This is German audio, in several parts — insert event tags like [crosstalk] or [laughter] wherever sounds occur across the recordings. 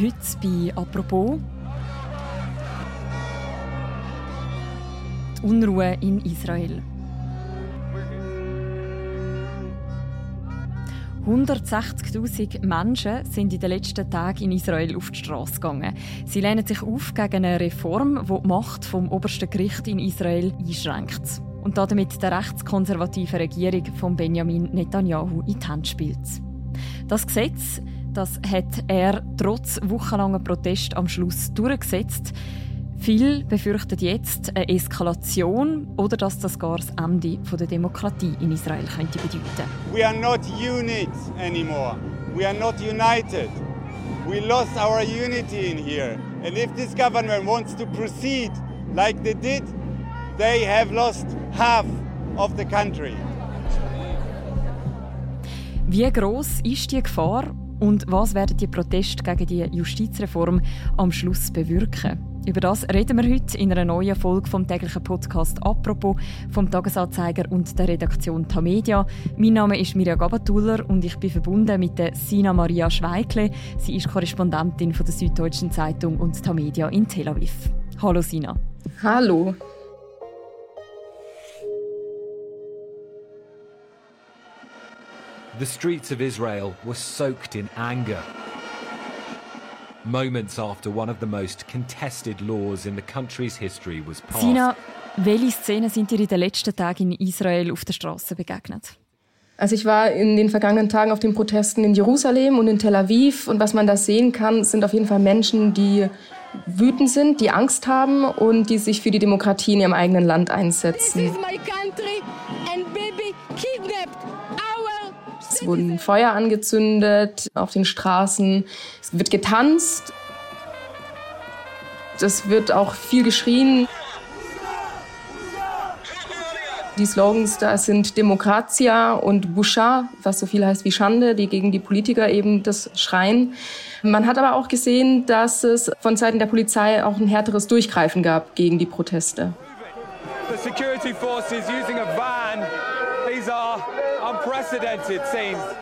heute bei «Apropos» die Unruhe in Israel. 160.000 Menschen sind in den letzten Tagen in Israel auf die Straße gegangen. Sie lehnen sich auf gegen eine Reform, die die Macht vom obersten Gericht in Israel einschränkt und damit der rechtskonservativen Regierung von Benjamin Netanyahu in die Hand spielt. Das Gesetz, das hat er trotz wochenlanger Protest am Schluss durchgesetzt. Viele befürchten jetzt eine Eskalation oder dass das gar das Ende der Demokratie in Israel könnte bedeuten. We are not unit anymore. We are not united. We lost our unity in here. And if this government wants to proceed like they did, they have lost half of the country. Wie groß ist die Gefahr und was werden die Proteste gegen die Justizreform am Schluss bewirken? Über das reden wir heute in einer neuen Folge vom täglichen Podcast «Apropos» vom Tagesanzeiger und der Redaktion Tamedia. Mein Name ist Mirja Gabatuller und ich bin verbunden mit der Sina Maria Schweikle. Sie ist Korrespondentin von der Süddeutschen Zeitung und Tamedia in Tel Aviv. Hallo Sina. Hallo. The streets of Israel were soaked in anger moments after one of the most contested laws in the country's history was passed. Sina, welche Szenen sind dir in den letzten Tagen in Israel auf der Straße begegnet? Also ich war in den vergangenen Tagen auf den Protesten in Jerusalem und in Tel Aviv und was man da sehen kann, sind auf jeden Fall Menschen, die wütend sind, die Angst haben und die sich für die Demokratie in ihrem eigenen Land einsetzen. Es wurden Feuer angezündet auf den Straßen. Es wird getanzt. Es wird auch viel geschrien. Die Slogans da sind Demokratia und Bouchard, was so viel heißt wie Schande, die gegen die Politiker eben das schreien. Man hat aber auch gesehen, dass es von Seiten der Polizei auch ein härteres Durchgreifen gab gegen die Proteste. The security forces using a van. Are unprecedented scenes.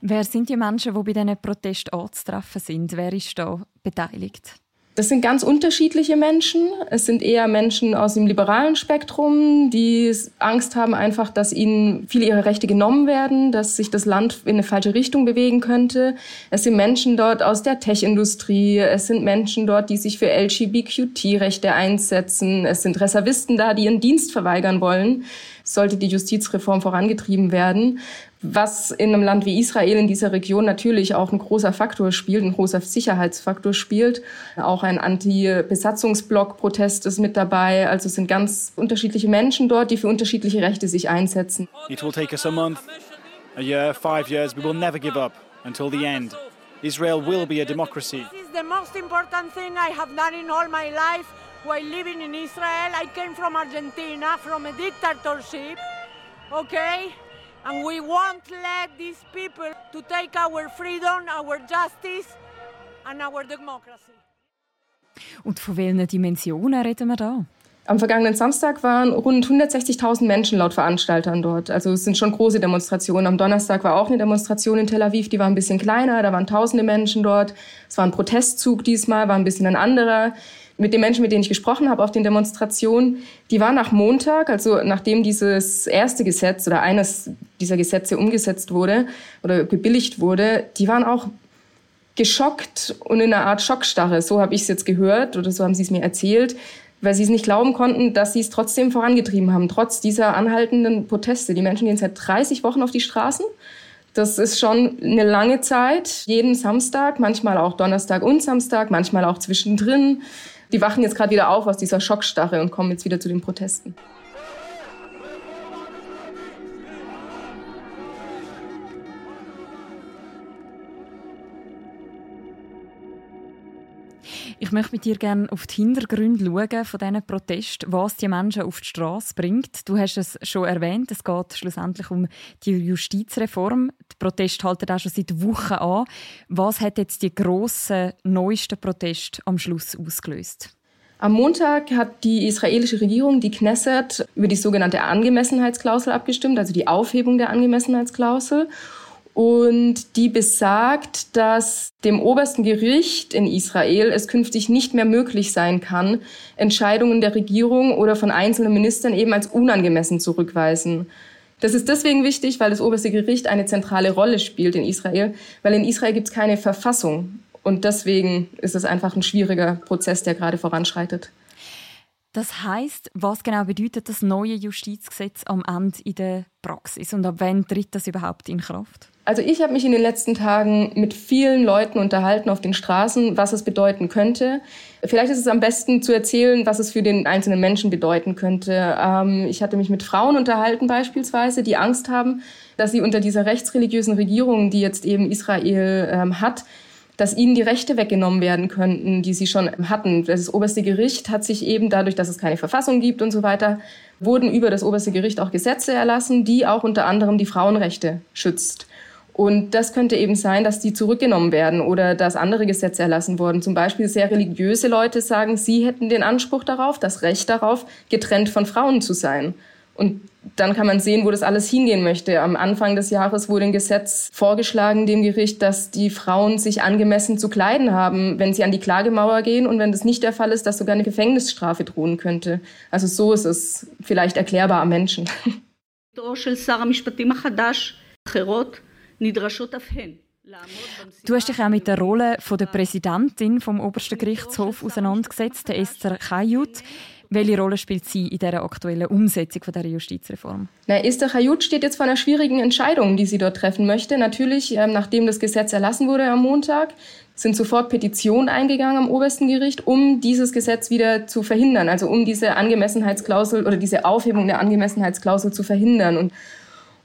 Wer sind die Menschen, die bei diesen Protesten anzutreffen sind? Wer ist da beteiligt? Das sind ganz unterschiedliche Menschen. Es sind eher Menschen aus dem liberalen Spektrum, die Angst haben einfach, dass ihnen viele ihrer Rechte genommen werden, dass sich das Land in eine falsche Richtung bewegen könnte. Es sind Menschen dort aus der Tech-Industrie. Es sind Menschen dort, die sich für LGBTQ-Rechte einsetzen. Es sind Reservisten da, die ihren Dienst verweigern wollen sollte die Justizreform vorangetrieben werden was in einem Land wie Israel in dieser Region natürlich auch ein großer Faktor spielt, ein großer Sicherheitsfaktor spielt. Auch ein Anti-Besatzungsblock-Protest ist mit dabei. Also es sind ganz unterschiedliche Menschen dort, die für unterschiedliche Rechte sich einsetzen. It will take us a month, a year, five years. We will never give up until the end. Israel will be a democracy. This is the most important thing I have done in all my life while living in Israel. I came from Argentina, from a dictatorship. Okay? And we won't let these people to take our freedom, our justice and our democracy. Und von welchen Dimensionen reden wir da? Am vergangenen Samstag waren rund 160.000 Menschen laut Veranstaltern dort. Also es sind schon große Demonstrationen. Am Donnerstag war auch eine Demonstration in Tel Aviv, die war ein bisschen kleiner, da waren tausende Menschen dort. Es war ein Protestzug diesmal, war ein bisschen ein anderer mit den Menschen, mit denen ich gesprochen habe auf den Demonstrationen, die waren nach Montag, also nachdem dieses erste Gesetz oder eines dieser Gesetze umgesetzt wurde oder gebilligt wurde, die waren auch geschockt und in einer Art Schockstarre. So habe ich es jetzt gehört oder so haben sie es mir erzählt, weil sie es nicht glauben konnten, dass sie es trotzdem vorangetrieben haben, trotz dieser anhaltenden Proteste. Die Menschen gehen seit 30 Wochen auf die Straßen. Das ist schon eine lange Zeit, jeden Samstag, manchmal auch Donnerstag und Samstag, manchmal auch zwischendrin. Die wachen jetzt gerade wieder auf aus dieser Schockstarre und kommen jetzt wieder zu den Protesten. Ich möchte mit dir gerne auf die Hintergründe schauen von diesen Protesten, was die Menschen auf die Straße bringt. Du hast es schon erwähnt, es geht schlussendlich um die Justizreform. Die Proteste halten auch schon seit Wochen an. Was hat jetzt die grossen, neuesten Proteste am Schluss ausgelöst? Am Montag hat die israelische Regierung, die Knesset, über die sogenannte Angemessenheitsklausel abgestimmt, also die Aufhebung der Angemessenheitsklausel. Und die besagt, dass dem obersten Gericht in Israel es künftig nicht mehr möglich sein kann, Entscheidungen der Regierung oder von einzelnen Ministern eben als unangemessen zurückweisen. Das ist deswegen wichtig, weil das oberste Gericht eine zentrale Rolle spielt in Israel, weil in Israel gibt es keine Verfassung. Und deswegen ist es einfach ein schwieriger Prozess, der gerade voranschreitet. Das heißt, was genau bedeutet das neue Justizgesetz am Ende in der Praxis und ab wann tritt das überhaupt in Kraft? Also ich habe mich in den letzten Tagen mit vielen Leuten unterhalten auf den Straßen, was es bedeuten könnte. Vielleicht ist es am besten zu erzählen, was es für den einzelnen Menschen bedeuten könnte. Ähm, ich hatte mich mit Frauen unterhalten beispielsweise, die Angst haben, dass sie unter dieser rechtsreligiösen Regierung, die jetzt eben Israel ähm, hat, dass ihnen die Rechte weggenommen werden könnten, die sie schon hatten. Das oberste Gericht hat sich eben dadurch, dass es keine Verfassung gibt und so weiter, wurden über das oberste Gericht auch Gesetze erlassen, die auch unter anderem die Frauenrechte schützt. Und das könnte eben sein, dass die zurückgenommen werden oder dass andere Gesetze erlassen wurden. Zum Beispiel sehr religiöse Leute sagen, sie hätten den Anspruch darauf, das Recht darauf, getrennt von Frauen zu sein. Und dann kann man sehen, wo das alles hingehen möchte. Am Anfang des Jahres wurde ein Gesetz vorgeschlagen dem Gericht, dass die Frauen sich angemessen zu kleiden haben, wenn sie an die Klagemauer gehen und wenn das nicht der Fall ist, dass sogar eine Gefängnisstrafe drohen könnte. Also so ist es vielleicht erklärbar am Menschen. Du hast dich auch mit der Rolle der Präsidentin vom obersten Gerichtshof auseinandergesetzt, Esther Chayut. Welche Rolle spielt sie in der aktuellen Umsetzung der Justizreform? Na, Esther Hayut steht jetzt vor einer schwierigen Entscheidung, die sie dort treffen möchte. Natürlich, ähm, nachdem das Gesetz erlassen wurde am Montag, sind sofort Petitionen eingegangen am obersten Gericht, um dieses Gesetz wieder zu verhindern, also um diese Angemessenheitsklausel oder diese Aufhebung der Angemessenheitsklausel zu verhindern. Und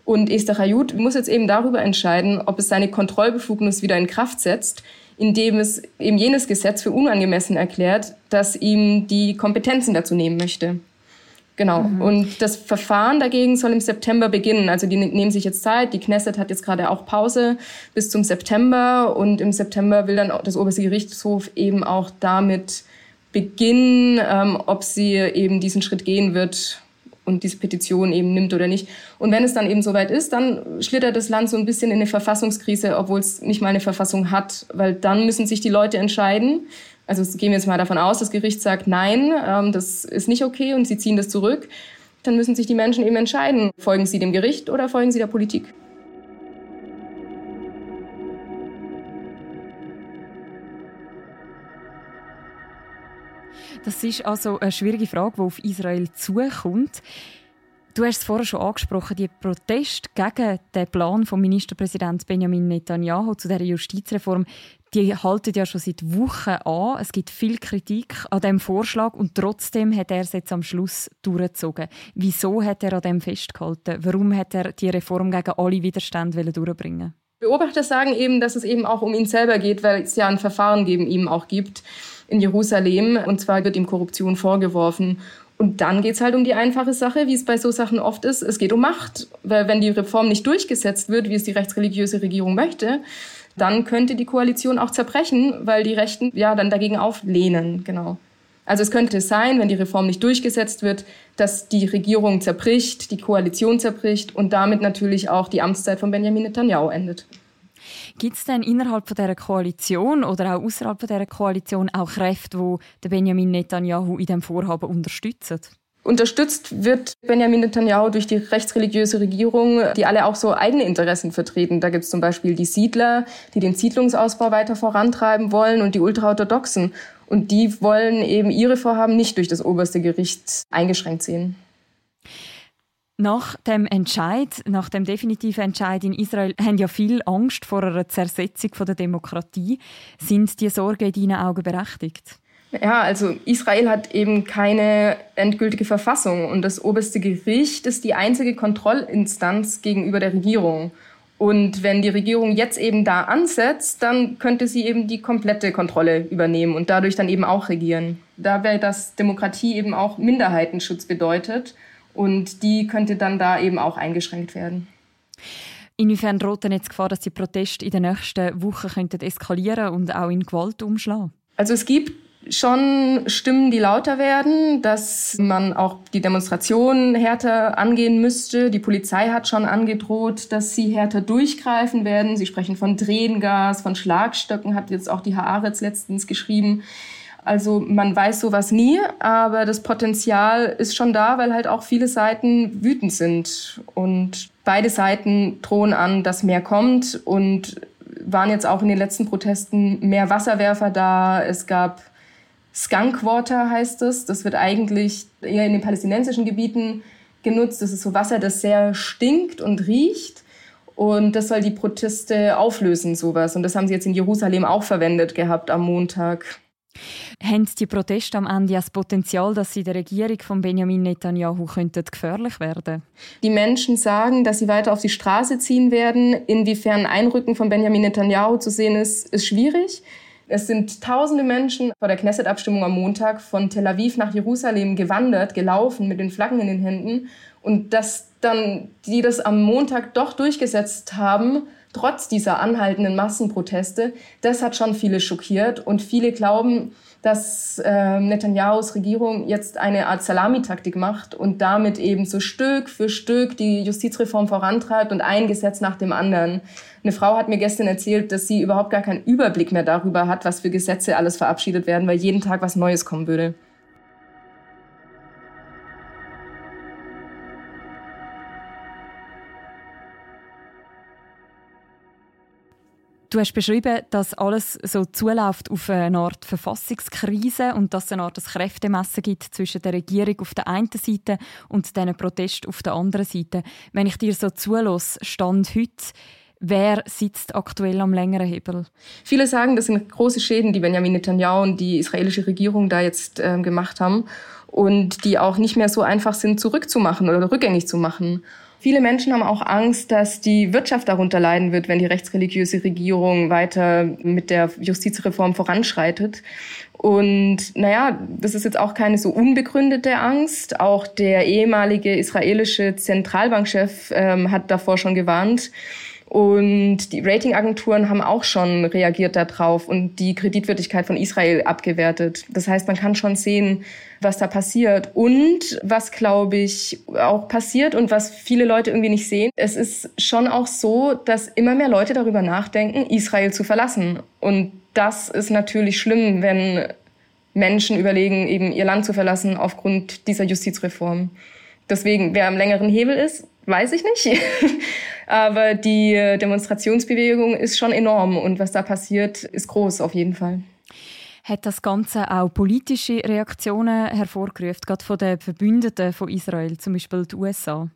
und Esther Hayut muss jetzt eben darüber entscheiden, ob es seine Kontrollbefugnis wieder in Kraft setzt, indem es eben jenes Gesetz für unangemessen erklärt, das ihm die Kompetenzen dazu nehmen möchte. Genau. Mhm. Und das Verfahren dagegen soll im September beginnen. Also die nehmen sich jetzt Zeit. Die Knesset hat jetzt gerade auch Pause bis zum September. Und im September will dann das oberste Gerichtshof eben auch damit beginnen, ähm, ob sie eben diesen Schritt gehen wird, und diese Petition eben nimmt oder nicht. Und wenn es dann eben soweit ist, dann schlittert das Land so ein bisschen in eine Verfassungskrise, obwohl es nicht mal eine Verfassung hat, weil dann müssen sich die Leute entscheiden. Also gehen wir jetzt mal davon aus, das Gericht sagt, nein, ähm, das ist nicht okay und sie ziehen das zurück. Dann müssen sich die Menschen eben entscheiden, folgen sie dem Gericht oder folgen sie der Politik. Das ist also eine schwierige Frage, die auf Israel zukommt. Du hast es vorher schon angesprochen, die Proteste gegen den Plan von Ministerpräsident Benjamin Netanyahu zu der Justizreform, die halten ja schon seit Wochen an. Es gibt viel Kritik an dem Vorschlag und trotzdem hat er es jetzt am Schluss durchgezogen. Wieso hat er an dem festgehalten? Warum hat er die Reform gegen alle Widerstände durchbringen? Beobachter sagen eben, dass es eben auch um ihn selber geht, weil es ja ein Verfahren gegen ihn auch gibt in Jerusalem. Und zwar wird ihm Korruption vorgeworfen. Und dann geht es halt um die einfache Sache, wie es bei so Sachen oft ist. Es geht um Macht. Weil wenn die Reform nicht durchgesetzt wird, wie es die rechtsreligiöse Regierung möchte, dann könnte die Koalition auch zerbrechen, weil die Rechten ja dann dagegen auflehnen. Genau. Also es könnte sein, wenn die Reform nicht durchgesetzt wird, dass die Regierung zerbricht, die Koalition zerbricht und damit natürlich auch die Amtszeit von Benjamin Netanyahu endet. Gibt es denn innerhalb von dieser Koalition oder auch außerhalb von dieser Koalition auch Kräfte, die Benjamin Netanyahu in diesem Vorhaben unterstützen? Unterstützt wird Benjamin Netanyahu durch die rechtsreligiöse Regierung, die alle auch so eigene Interessen vertreten. Da gibt es zum Beispiel die Siedler, die den Siedlungsausbau weiter vorantreiben wollen und die Ultraorthodoxen. Und die wollen eben ihre Vorhaben nicht durch das oberste Gericht eingeschränkt sehen. Nach dem Entscheid, nach dem definitiven Entscheid in Israel, haben ja viel Angst vor einer Zersetzung der Demokratie. Sind die Sorgen in deinen Augen berechtigt? Ja, also Israel hat eben keine endgültige Verfassung und das oberste Gericht ist die einzige Kontrollinstanz gegenüber der Regierung. Und wenn die Regierung jetzt eben da ansetzt, dann könnte sie eben die komplette Kontrolle übernehmen und dadurch dann eben auch regieren. Da wäre das Demokratie eben auch Minderheitenschutz bedeutet. Und die könnte dann da eben auch eingeschränkt werden. Inwiefern droht denn jetzt Gefahr, dass die Proteste in den nächsten Wochen könnten eskalieren und auch in Gewalt umschlagen? Also es gibt schon Stimmen, die lauter werden, dass man auch die Demonstrationen härter angehen müsste. Die Polizei hat schon angedroht, dass sie härter durchgreifen werden. Sie sprechen von Tränengas, von Schlagstöcken, hat jetzt auch die Haaretz letztens geschrieben. Also man weiß sowas nie, aber das Potenzial ist schon da, weil halt auch viele Seiten wütend sind. Und beide Seiten drohen an, dass mehr kommt und waren jetzt auch in den letzten Protesten mehr Wasserwerfer da. Es gab Skunkwater heißt es. Das wird eigentlich eher in den palästinensischen Gebieten genutzt. Das ist so Wasser, das sehr stinkt und riecht. Und das soll die Proteste auflösen, sowas. Und das haben sie jetzt in Jerusalem auch verwendet gehabt am Montag. Haben die Proteste am Ende das Potenzial, dass sie der Regierung von Benjamin Netanyahu könnten gefährlich werden Die Menschen sagen, dass sie weiter auf die Straße ziehen werden. Inwiefern ein Einrücken von Benjamin Netanyahu zu sehen ist, ist schwierig. Es sind tausende Menschen vor der Knesset-Abstimmung am Montag von Tel Aviv nach Jerusalem gewandert, gelaufen mit den Flaggen in den Händen. Und dass dann die das am Montag doch durchgesetzt haben, trotz dieser anhaltenden Massenproteste, das hat schon viele schockiert. Und viele glauben, dass äh, Netanyahus Regierung jetzt eine Art Salamitaktik macht und damit eben so Stück für Stück die Justizreform vorantreibt und ein Gesetz nach dem anderen. Eine Frau hat mir gestern erzählt, dass sie überhaupt gar keinen Überblick mehr darüber hat, was für Gesetze alles verabschiedet werden, weil jeden Tag was Neues kommen würde. Du hast beschrieben, dass alles so zuläuft auf eine Art Verfassungskrise und dass es eine Art Kräftemessen gibt zwischen der Regierung auf der einen Seite und den Protest auf der anderen Seite. Wenn ich dir so zulasse, stand heute, Wer sitzt aktuell am längeren Hebel? Viele sagen, das sind große Schäden, die Benjamin Netanyahu und die israelische Regierung da jetzt äh, gemacht haben und die auch nicht mehr so einfach sind zurückzumachen oder rückgängig zu machen. Viele Menschen haben auch Angst, dass die Wirtschaft darunter leiden wird, wenn die rechtsreligiöse Regierung weiter mit der Justizreform voranschreitet. Und naja, das ist jetzt auch keine so unbegründete Angst. Auch der ehemalige israelische Zentralbankchef ähm, hat davor schon gewarnt. Und die Ratingagenturen haben auch schon reagiert darauf und die Kreditwürdigkeit von Israel abgewertet. Das heißt, man kann schon sehen, was da passiert. Und was, glaube ich, auch passiert und was viele Leute irgendwie nicht sehen, es ist schon auch so, dass immer mehr Leute darüber nachdenken, Israel zu verlassen. Und das ist natürlich schlimm, wenn Menschen überlegen, eben ihr Land zu verlassen aufgrund dieser Justizreform. Deswegen, wer am längeren Hebel ist, weiß ich nicht. [laughs] Aber die Demonstrationsbewegung ist schon enorm und was da passiert, ist groß auf jeden Fall. Hat das Ganze auch politische Reaktionen hervorgerufen, gerade von den Verbündeten von Israel, zum Beispiel die USA?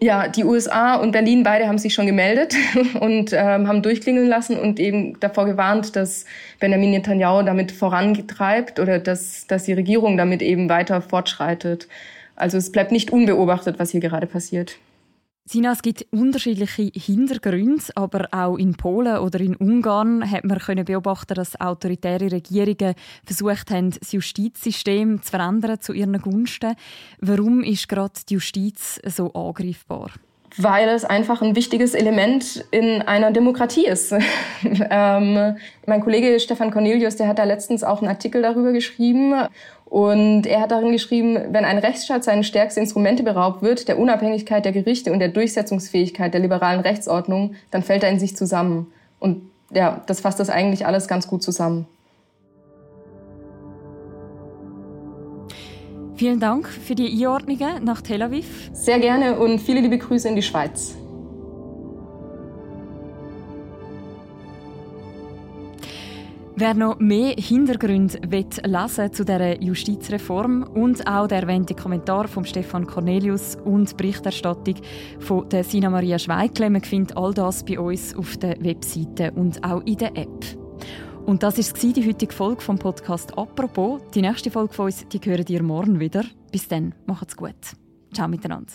Ja, die USA und Berlin beide haben sich schon gemeldet [laughs] und ähm, haben durchklingeln lassen und eben davor gewarnt, dass Benjamin Netanyahu damit vorantreibt oder dass, dass die Regierung damit eben weiter fortschreitet. Also es bleibt nicht unbeobachtet, was hier gerade passiert. Sina, es gibt unterschiedliche Hintergründe, aber auch in Polen oder in Ungarn hat man beobachten, dass autoritäre Regierungen versucht haben, das Justizsystem zu verändern zu ihren Gunsten. Warum ist gerade die Justiz so angreifbar? Weil es einfach ein wichtiges Element in einer Demokratie ist. [laughs] ähm, mein Kollege Stefan Cornelius, der hat da letztens auch einen Artikel darüber geschrieben und er hat darin geschrieben, wenn ein Rechtsstaat seinen stärksten Instrumente beraubt wird, der Unabhängigkeit der Gerichte und der Durchsetzungsfähigkeit der liberalen Rechtsordnung, dann fällt er in sich zusammen. Und ja, das fasst das eigentlich alles ganz gut zusammen. Vielen Dank für die Einordnungen nach Tel Aviv. Sehr gerne und viele liebe Grüße in die Schweiz. Wer noch mehr Hintergründe lesen zu dieser Justizreform und auch der erwähnte Kommentar von Stefan Cornelius und die Berichterstattung von der Sina Maria Schweikle, man findet all das bei uns auf der Webseite und auch in der App. Und das war die heutige Folge vom Podcast «Apropos». Die nächste Folge von uns die hören ihr morgen wieder. Bis dann, macht's gut. Ciao miteinander.